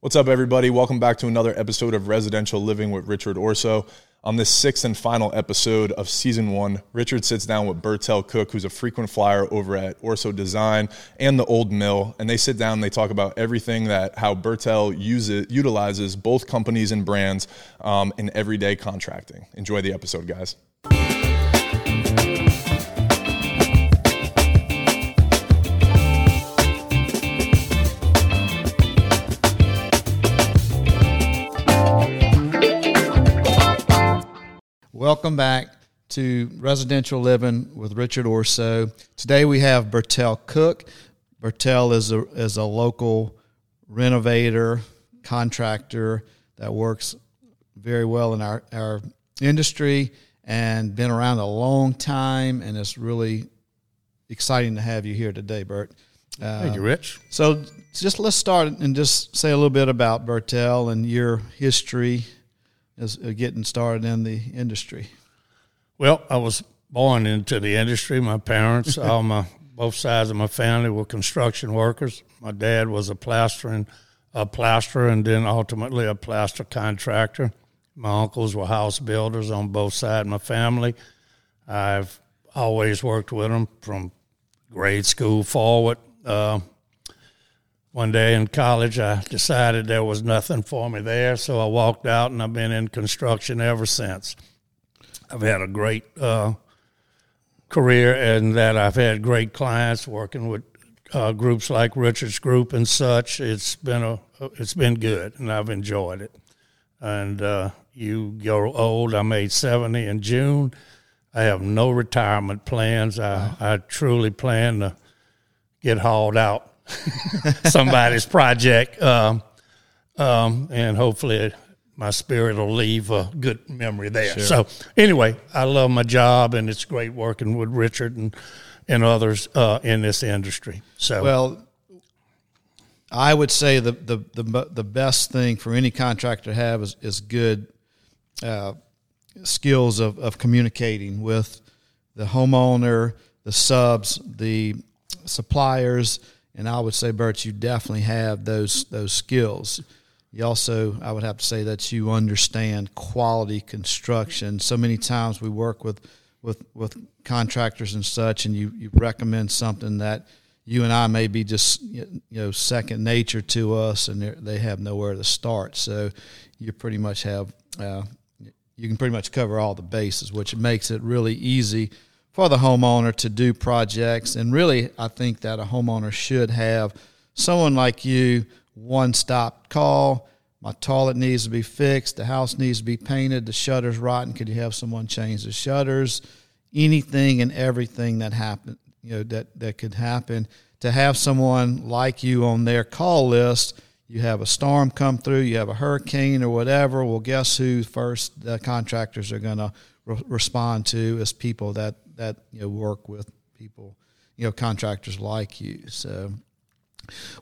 What's up, everybody? Welcome back to another episode of Residential Living with Richard Ourso. On this sixth and final episode of season one, Richard sits down with Bertell Cook, who's a frequent flyer over at Ourso Design and the Olde Mill, and they sit down and they talk about everything that how Bertell uses utilizes both companies and brands um, in everyday contracting. Enjoy the episode, guys. Welcome back to Residential Living with Richard Ourso. Today we have Bertell Cook. Bertell is a, is a local renovator, contractor that works very well in our, our industry and been around a long time. And it's really exciting to have you here today, Bert. Uh, Thank you, Rich. So just let's start and just say a little bit about Bertell and your history as uh, getting started in the industry? Well, I was born into the industry. My parents, all my both sides of my family were construction workers. My dad was a plastering, a plasterer, and then ultimately a plaster contractor. My uncles were house builders on both sides of my family. I've always worked with them from grade school forward. Uh, one day in college, I decided there was nothing for me there, so I walked out, and I've been in construction ever since. I've had a great uh, career, and that I've had great clients working with uh, groups like Richards Group and such. It's been a it's been good, and I've enjoyed it. And uh, you grow old. I made seventy in June. I have no retirement plans. I, I truly plan to get hauled out somebody's project, um, um, and hopefully my spirit will leave a good memory there. Sure. So anyway, I love my job, and it's great working with Richard and and others uh, in this industry. So well. I would say the, the the the best thing for any contractor to have is, is good uh, skills of, of communicating with the homeowner, the subs, the suppliers, and I would say, Bert, you definitely have those those skills. You also, I would have to say that you understand quality construction. So many times we work with with with contractors and such, and you you recommend something that you and I may be just you know second nature to us, and they have nowhere to start. So you pretty much have uh, you can pretty much cover all the bases, which makes it really easy for the homeowner to do projects. And really, I think that a homeowner should have someone like you, one stop call. My toilet needs to be fixed. The house needs to be painted. The shutter's rotten. Could you have someone change the shutters? Anything and everything that happen, you know, that, that could happen. To have someone like you on their call list, you have a storm come through, you have a hurricane or whatever. Well, guess who first the contractors are going to re- respond to is people that that you know work with people, you know, contractors like you. So,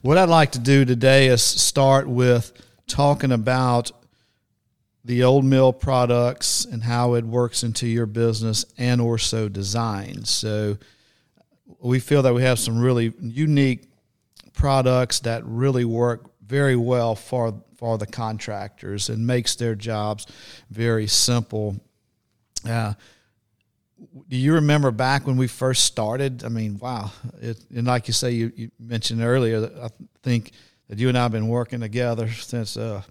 what I'd like to do today is start with talking about the Olde Mill products and how it works into your business and Ourso design. So we feel that we have some really unique products that really work very well for for the contractors and makes their jobs very simple. Uh, do you remember back when we first started? I mean, wow! It, and like you say, you, you mentioned earlier, I think that you and I have been working together since uh,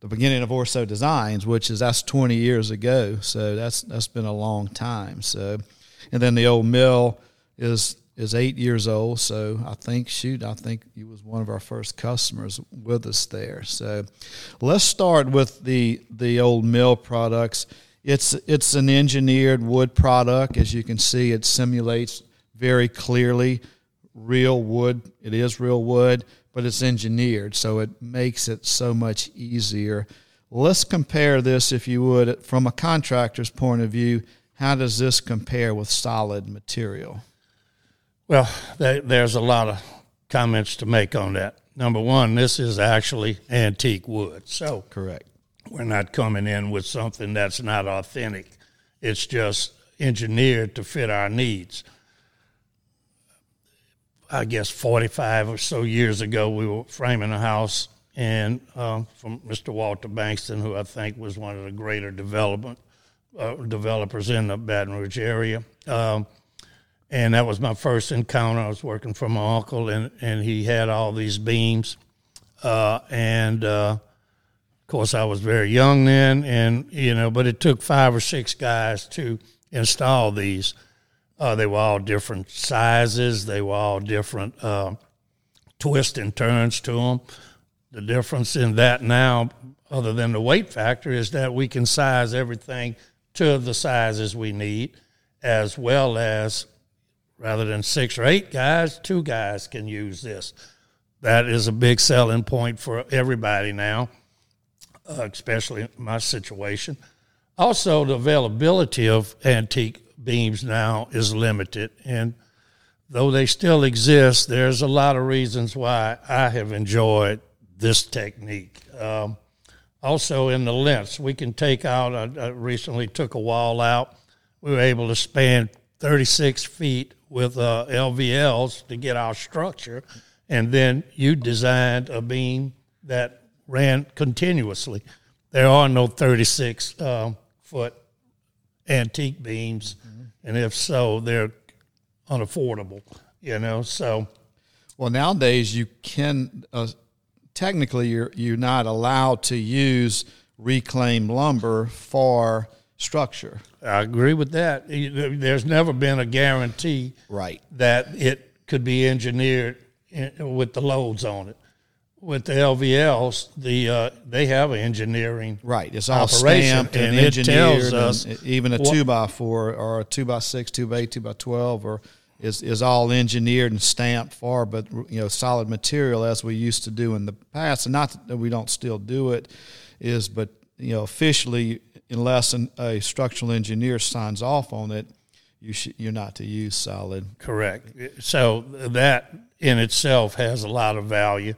the beginning of Ourso Designs, which is that's twenty years ago. So that's that's been a long time. So, and then the Olde Mill is is eight years old. So I think, shoot, I think he was one of our first customers with us there. So let's start with the the Olde Mill products it's it's an engineered wood product, as you can see. It simulates very clearly real wood. It is real wood, but it's engineered, so it makes it so much easier. Let's compare this, if you would, from a contractor's point of view. How does this compare with solid material? Well, there's a lot of comments to make on that. Number one, this is actually antique wood. So correct. We're not coming in with something that's not authentic. It's just engineered to fit our needs. I guess 45 or so years ago, we were framing a house and uh, from Mr. Walter Bankston, who I think was one of the greater development uh, developers in the Baton Rouge area. Um, and that was my first encounter. I was working for my uncle, and, and he had all these beams. Uh, and uh, course, I was very young then, and you know, but it took five or six guys to install these. Uh, they were all different sizes. They were all different uh, twists and turns to them. The difference in that now, other than the weight factor, is that we can size everything to the sizes we need, as well as rather than six or eight guys, two guys can use this. That is a big selling point for everybody now, uh, especially in my situation. Also, the availability of antique beams now is limited, and though they still exist, there's a lot of reasons why I have enjoyed this technique. Um, also, in the lengths, we can take out. I, I recently took a wall out. We were able to span 36 feet with uh, LVLs to get our structure, and then you designed a beam that ran continuously. There are no 36 uh, foot antique beams, mm-hmm. and if so, they're unaffordable. You know, so well nowadays you can uh, technically you're you're not allowed to use reclaimed lumber for structure. I agree with that. There's never been a guarantee right that it could be engineered with the loads on it. With the LVLs, the uh, they have engineering right. It's all stamped and, and engineered. Us even a two by four or a two by six, two by eight, two by twelve, or is is all engineered and stamped for, but you know, solid material as we used to do in the past, and not that we don't still do it, is but you know, officially, unless an, a structural engineer signs off on it, you should you're not to use solid. Correct. So that in itself has a lot of value.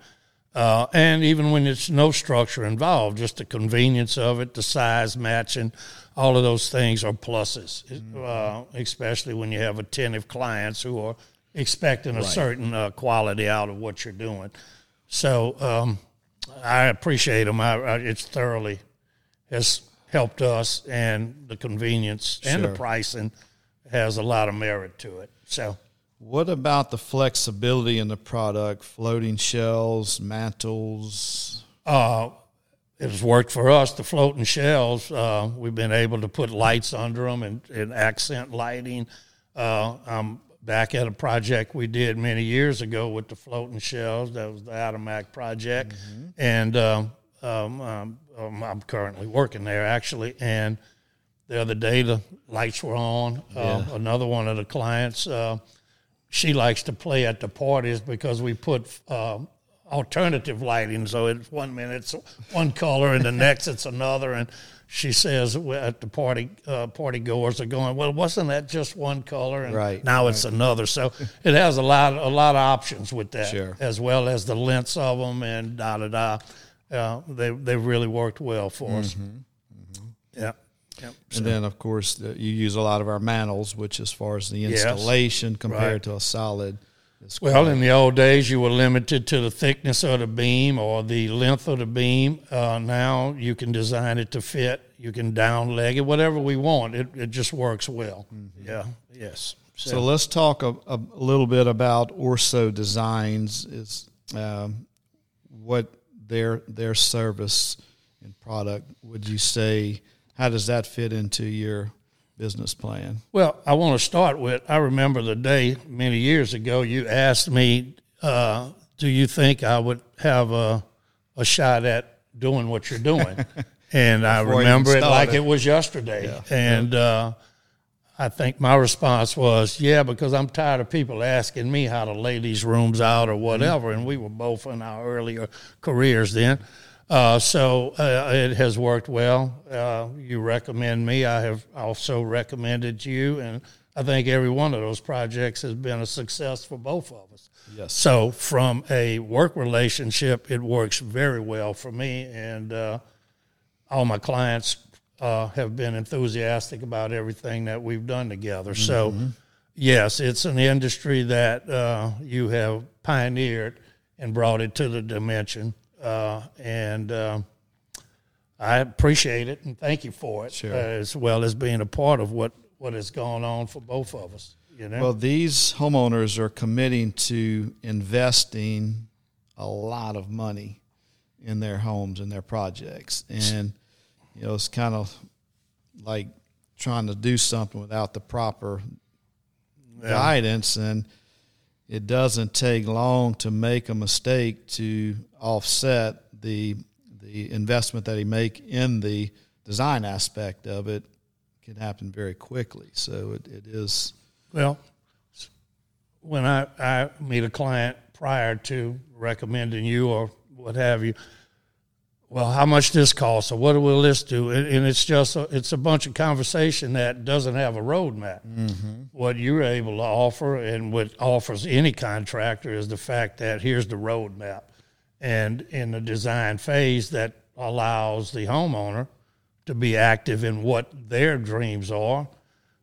Uh, and even when it's no structure involved, just the convenience of it, the size matching, all of those things are pluses, mm-hmm. uh, especially when you have attentive clients who are expecting a right. certain uh, quality out of what you're doing. So um, I appreciate them. I, I, it's thoroughly has helped us, and the convenience sure. and the pricing has a lot of merit to it. So. What about the flexibility in the product? Floating shells, mantles. Uh, it has worked for us. The floating shells, uh, we've been able to put lights under them and, and accent lighting. Uh, I'm back at a project we did many years ago with the floating shells. That was the Atomac project, mm-hmm. and um, um, um, I'm currently working there actually. And the other day the lights were on. Uh, yeah. Another one of the clients, uh, she likes to play at the parties because we put uh, alternative lighting. So it's one minute it's one color, and the next it's another. And she says at the party, uh, party goers are going, well, wasn't that just one color? And right. Now right. it's another. So it has a lot, a lot of options with that, sure. as well as the lengths of them and da da da. Uh, they they really worked well for mm-hmm. us. Mm-hmm. Yeah. Yep. So. And then, of course, you use a lot of our mantles, which, as far as the installation yes. compared right. to a solid, well, in the old days, you were limited to the thickness of the beam or the length of the beam. Uh, now you can design it to fit. You can down leg it, whatever we want. It, it just works well. Mm-hmm. Yeah. Yes. So, so let's talk a, a, little bit about Ourso Designs. Is um, what their their service and product would you say? How does that fit into your business plan? Well, I want to start with I remember the day many years ago you asked me, uh, "Do you think I would have a a shot at doing what you're doing?" and I remember it like it was yesterday. Yeah. And uh, I think my response was, "Yeah," because I'm tired of people asking me how to lay these rooms out or whatever. Mm-hmm. And we were both in our earlier careers then. Uh, so uh, it has worked well. Uh, you recommend me. I have also recommended you, and I think every one of those projects has been a success for both of us. Yes. So from a work relationship, it works very well for me, and uh, all my clients uh, have been enthusiastic about everything that we've done together. Mm-hmm. So yes, it's an industry that uh, you have pioneered and brought it to the dimension uh, and uh, I appreciate it and thank you for it, Sure. uh, as well as being a part of what what has gone on for both of us. You know, Well, these homeowners are committing to investing a lot of money in their homes and their projects, and you know it's kind of like trying to do something without the proper guidance, and it doesn't take long to make a mistake to offset the the investment that he make in the design aspect of it can happen very quickly. So it, it is. Well, when I, I meet a client prior to recommending you or what have you, well, how much this costs or what will this do? And, and it's just a, it's a bunch of conversation that doesn't have a roadmap. What you're able to offer and what offers any contractor is the fact that here's the roadmap, and in the design phase that allows the homeowner to be active in what their dreams are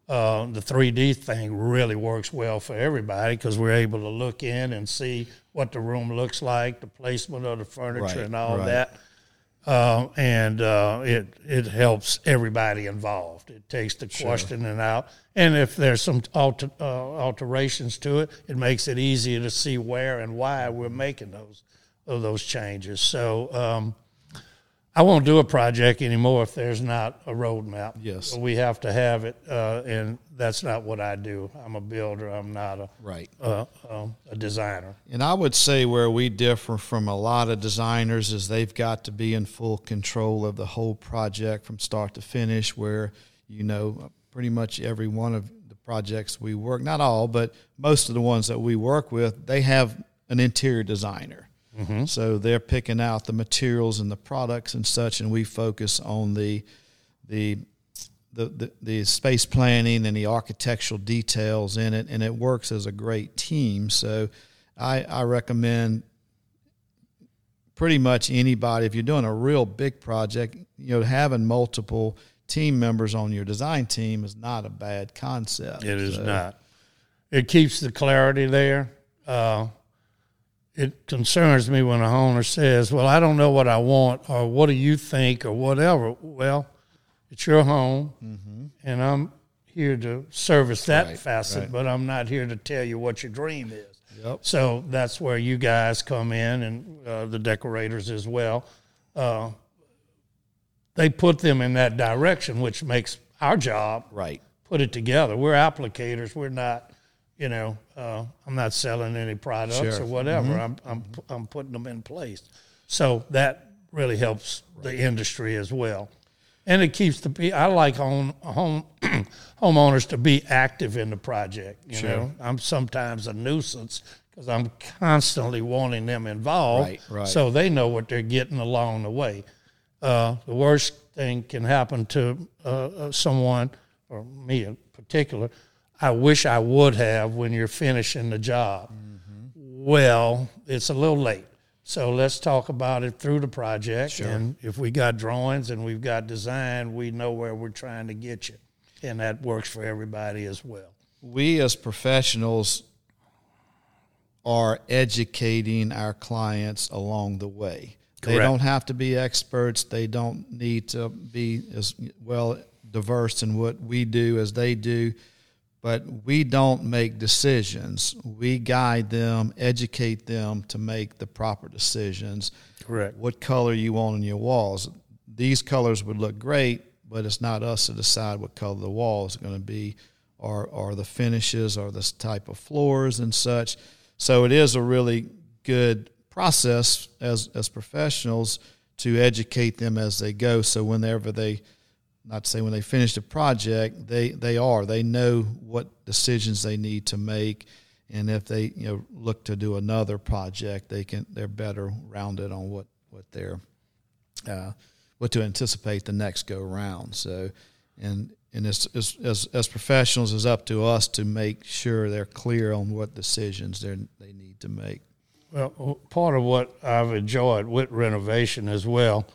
uh, the 3D thing really works well for everybody because we're able to look in and see what the room looks like, the placement of the furniture, Right, and all right. that. Uh, and uh, it it helps everybody involved. It takes the questioning out, and if there's some alter, uh, alterations to it, it makes it easier to see where and why we're making those of those changes. So. Um, I won't do a project anymore if there's not a roadmap. Yes. we have to have it, uh, and that's not what I do. I'm a builder. I'm not a Right. uh, um, a designer. And I would say where we differ from a lot of designers is they've got to be in full control of the whole project from start to finish, where, you know, pretty much every one of the projects we work, not all, but most of the ones that we work with, they have an interior designer. So they're picking out the materials and the products and such, and we focus on the the the, the, the space planning and the architectural details in it, and it works as a great team. So I, I recommend pretty much anybody, if you're doing a real big project, you know, having multiple team members on your design team is not a bad concept. It is So, not. It keeps the clarity there. Uh, it concerns me when a homeowner says, "Well, I don't know what I want, or what do you think, or whatever." Well, it's your home, and I'm here to service that Right, facet, right. but I'm not here to tell you what your dream is. Yep. So that's where you guys come in, and uh, the decorators as well. Uh, they put them in that direction, which makes our job Right. put it together. We're applicators. We're not, you know, uh, I'm not selling any products Sure. or whatever. I'm, I'm, I'm putting them in place. So that really helps the industry as well. And it keeps the, I like home, home, homeowners to be active in the project. You know, I'm sometimes a nuisance because I'm constantly wanting them involved. Right, right. So they know what they're getting along the way. Uh, the worst thing can happen to uh, uh, someone, or me in particular. I wish I would have when you're finishing the job. Mm-hmm. Well, it's a little late. So let's talk about it through the project. And if we got drawings and we've got design, we know where we're trying to get you. And that works for everybody as well. we as professionals are educating our clients along the way. Correct. They don't have to be experts. They don't need to be as well diverse in what we do as they do. But we don't make decisions. We guide them, educate them to make the proper decisions. Correct. What color you want on your walls. These colors would look great, but it's not us to decide what color the wall is going to be or, or the finishes or this type of floors and such. So it is a really good process as, as professionals to educate them as they go. So whenever they, not to say when they finish the project, they, they are, they know what decisions they need to make. And if they, you know, look to do another project, they can, they're better rounded on what, what they're, uh, what to anticipate the next go round. So, and and it's, it's, as as professionals, it's up to us to make sure they're clear on what decisions they they need to make. Well, part of what I've enjoyed with renovation as well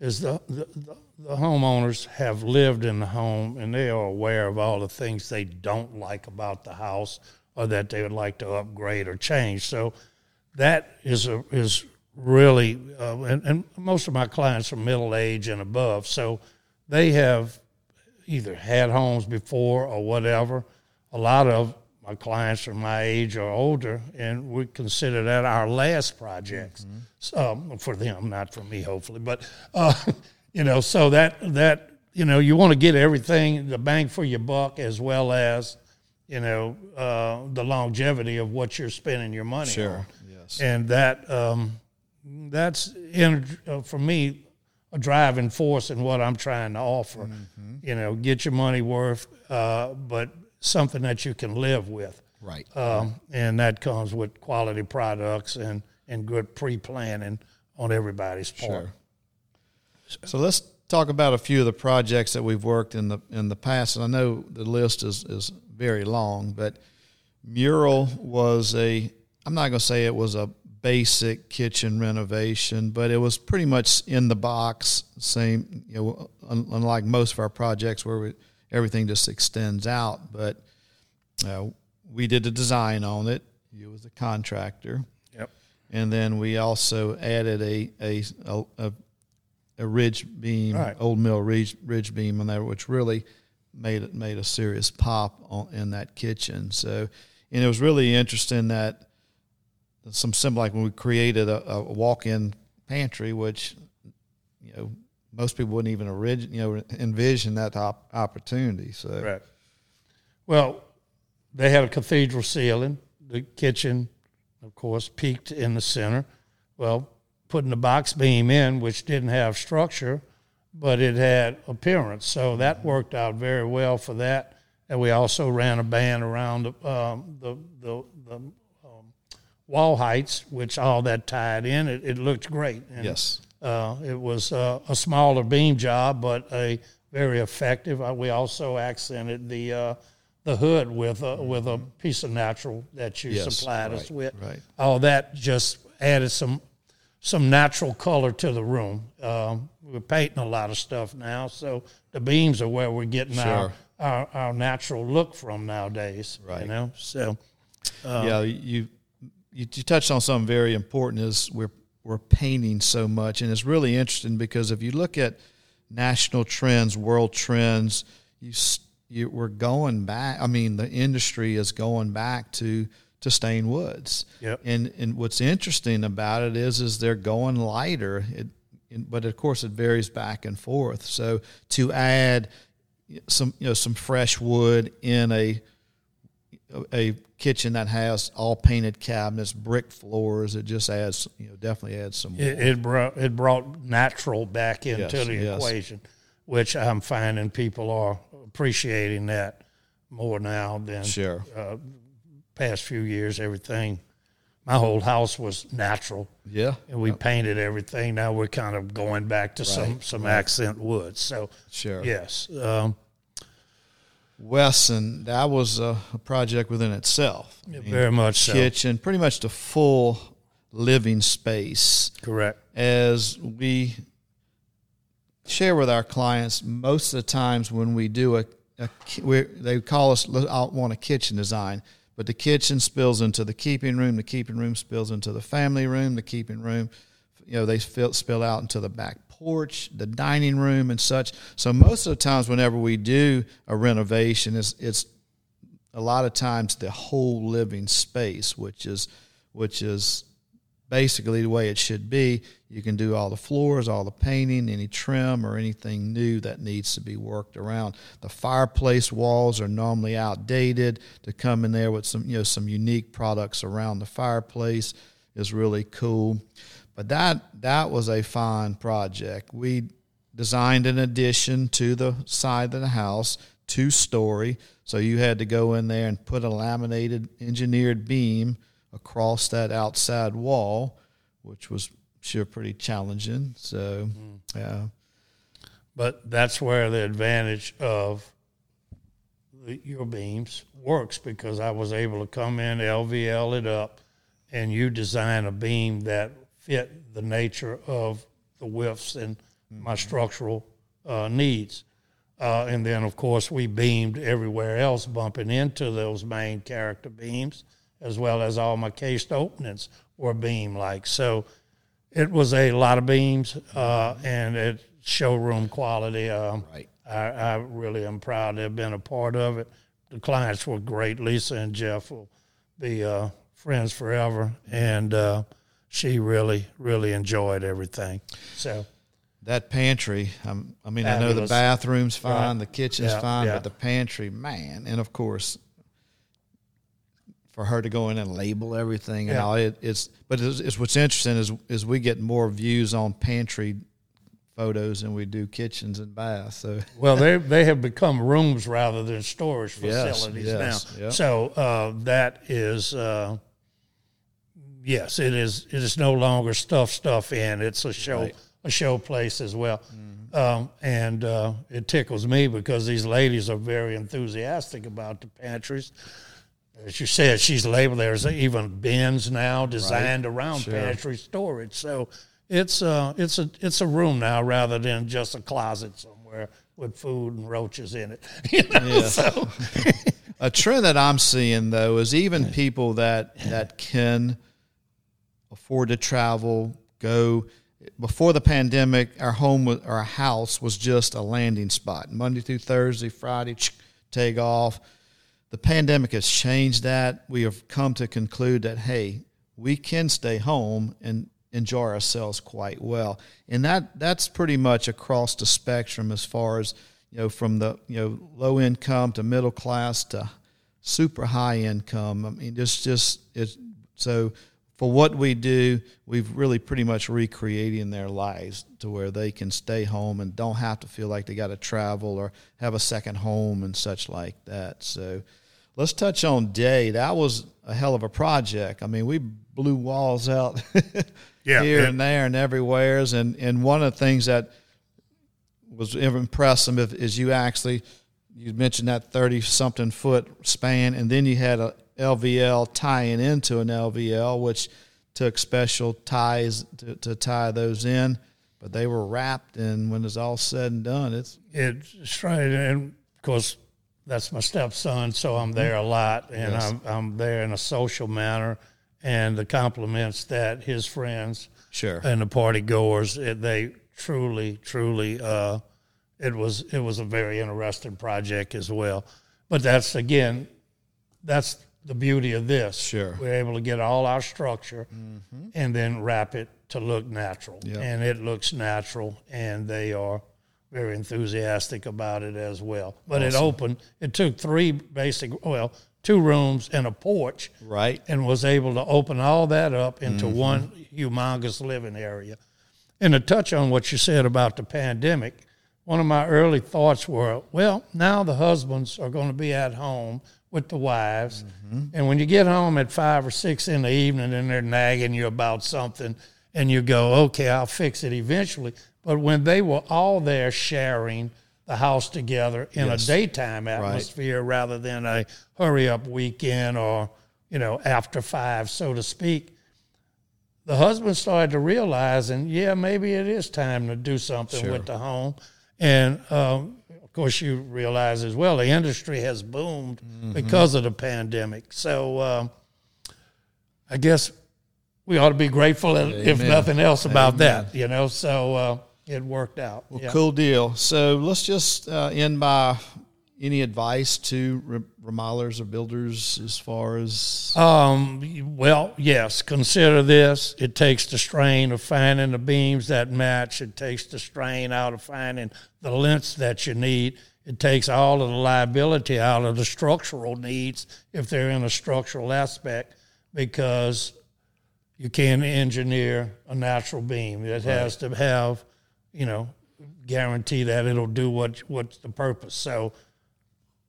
is the, the, the, the homeowners have lived in the home and they are aware of all the things they don't like about the house or that they would like to upgrade or change. So that is a, is really, uh, and, and most of my clients are middle age and above, so they have either had homes before or whatever. A lot of my clients are my age or older, and we consider that our last projects mm-hmm. um, for them, not for me, hopefully. But uh, you know, so that that you know, you want to get everything the bang for your buck as well as you know uh, the longevity of what you're spending your money sure. on. Yes, and that um, that's in, uh, for me a driving force in what I'm trying to offer. Mm-hmm. You know, get your money worth, uh, but something that you can live with. Right. Um, and that comes with quality products and, and good pre planning on everybody's part. Sure. So let's talk about a few of the projects that we've worked in the in the past. And I know the list is, is very long, but Mural was a I'm not going to say it was a basic kitchen renovation, but it was pretty much in the box. Same, you know, unlike most of our projects where we, everything just extends out. But uh, we did the design on it. You was the contractor. Yep. And then we also added a a a, a ridge beam, right. Olde Mill ridge, ridge beam on there, which really made it made a serious pop on, in that kitchen. So, and it was really interesting that some symbol like when we created a, a walk-in pantry, which you know most people wouldn't even origin, you know envision that op- opportunity. So right. Well, they had a cathedral ceiling. The kitchen, of course, peaked in the center. Well, putting the box beam in, which didn't have structure, but it had appearance. So that worked out very well for that. And we also ran a band around um, the, the, the um, wall heights, which all that tied in. It, it looked great. And, yes. Uh, it was uh, a smaller beam job, but a very effective. Uh, we also accented the uh, the hood with a, with a piece of natural that you yes, supplied right, us with. Right. All that just added some some natural color to the room. Um, we're painting a lot of stuff now, so the beams are where we're getting sure. our, our, our natural look from nowadays. Right. You know, so um, yeah, you, you you touched on something very important. Is we're we're painting so much, and it's really interesting because if you look at national trends, world trends, you, you we're going back. I mean, the industry is going back to to stain woods. Yep. And and what's interesting about it is is they're going lighter. It, but of course it varies back and forth. So to add some you know some fresh wood in a a kitchen that has all painted cabinets, brick floors. It just adds, you know, definitely adds some. It, it, brought it brought natural back into yes, the yes. equation, which I'm finding people are appreciating that more now than sure. Uh, past few years. Everything, my whole house was natural. Yeah, and we painted everything. Now we're kind of going back to right, some some right. accent wood. So sure, yes. Um, Wesson, that was a, a project within itself. Yeah, very much kitchen, so. pretty much the full living space. Correct. As we share with our clients, most of the times when we do a, a they call us, I want a kitchen design, but the kitchen spills into the keeping room, the keeping room spills into the family room, the keeping room, you know, they spill, spill out into the back porch, the dining room, and such. So most of the times, whenever we do a renovation, it's, it's a lot of times the whole living space, which is which is basically the way it should be. You can do all the floors, all the painting, any trim or anything new that needs to be worked around. The fireplace walls are normally outdated. To come in there with some you know some unique products around the fireplace is really cool. But that that was a fine project. We designed an addition to the side of the house, two story. So you had to go in there and put a laminated engineered beam across that outside wall, which was sure pretty challenging. So, mm. yeah. But that's where the advantage of the, your beams works because I was able to come in, LVL it up, and you design a beam that fit the nature of the widths and mm-hmm. my structural uh, needs. Uh, and then, of course, we beamed everywhere else, bumping into those main character beams, as well as all my cased openings were beam like. So it was a lot of beams uh, and it showroom quality. Um, Right. I, I really am proud to have been a part of it. The clients were great. Lisa and Jeff will be uh, friends forever, and uh, she really, really enjoyed everything. So That pantry, um, I mean, I know the bathroom's fine, Right. the kitchen's Yeah, fine, yeah. but the pantry, man, and of course, for her to go in and label everything and Yeah. all, it, it's. But it's, it's what's interesting is is we get more views on pantry photos than we do kitchens and baths. So Well, they they have become rooms rather than storage Yes, facilities yes, now. yep. So uh, that is uh, yes, it is. It is no longer stuff stuff in. It's a show Right. a show place as well, Mm-hmm. um, and uh, it tickles me because these ladies are very enthusiastic about the pantries. As you said, she's labeled. There's even bins now designed around Sure. pantry storage. So it's uh it's a it's a room now rather than just a closet somewhere with food and roaches in it. You know? Yes. So a trend that I'm seeing though is even people that that can afford to travel go before the pandemic our home was our house was just a landing spot monday through thursday friday take off the pandemic has changed that. We have come to conclude that hey we can stay home and enjoy ourselves quite well. And that that's pretty much across the spectrum as far as you know from the you know low income to middle class to super high income. I mean it's just it's so for what we do we've really pretty much recreating their lives to where they can stay home and don't have to feel like they got to travel or have a second home and such like that. So let's touch on day. That was a hell of a project. I mean we blew walls out Yeah, here it- and there and everywheres and and one of the things that was impressive is you actually you mentioned that 30 something foot span and then you had a LVL tying into an LVL which took special ties to, to tie those in but they were wrapped and when it's all said and done it's it's straight and of course that's my stepson, so I'm there a lot and Yes. I'm I'm there in a social manner and the compliments that his friends sure and the party goers it, they truly truly uh, it was it was a very interesting project as well but that's again that's the beauty of this. Sure. we're able to get all our structure mm-hmm. and then wrap it to look natural. Yep. and it looks natural and they are very enthusiastic about it as well. But it opened it took three basic well two rooms and a porch right. and was able to open all that up into mm-hmm. one humongous living area. And to touch on what you said about the pandemic, one of my early thoughts were, well, now the husbands are going to be at home with the wives. And when you get home at five or six in the evening and they're nagging you about something, and you go, okay, I'll fix it eventually. But when they were all there sharing the house together in Yes. a daytime atmosphere rather than a hurry up weekend or, you know, after five, so to speak, the husband started to realize, and yeah, maybe it is time to do something Sure. with the home. And um, course, you realize as well the industry has boomed Mm-hmm. because of the pandemic. So um, I guess we ought to be grateful, if nothing else, about Amen. that. You know, so uh, it worked out. Well, Yeah. cool deal. So let's just uh, end by any advice to re- remodelers or builders as far as Um, well, yes, consider this. It takes the strain of finding the beams that match. It takes the strain out of finding the lengths that you need. It takes all of the liability out of the structural needs if they're in a structural aspect because you can't engineer a natural beam. It has to have, you know, guarantee that it'll do what what's the purpose. So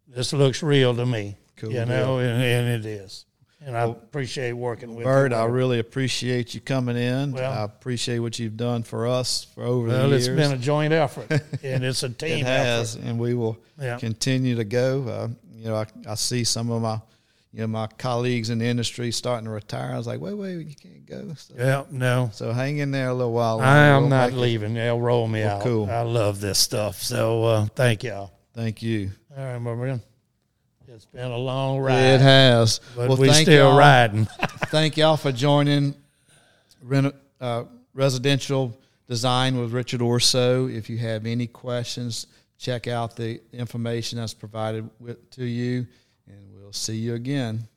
this looks real to me. Cool you know, and, and it is. And I appreciate working with Bird, you. I really appreciate you coming in. Well- I appreciate what you've done for us for over well, the It's been a joint effort, and it's a team it has, effort. and we will Yeah. continue to go. Uh, you know, I, I see some of my, you know, my colleagues in the industry starting to retire. I was like, wait, wait, you can't go. So, Yeah, no, so hang in there a little while. I am We'll not make it. leaving. They'll roll me Well, out. cool. I love this stuff. So uh, thank y'all. Thank you. All right, my. It's been a long ride. It has. But well, we thank still y'all. riding. thank y'all for joining Ren- uh, residential design with Richard Ourso. If you have any questions, check out the information that's provided with, to you, and we'll see you again.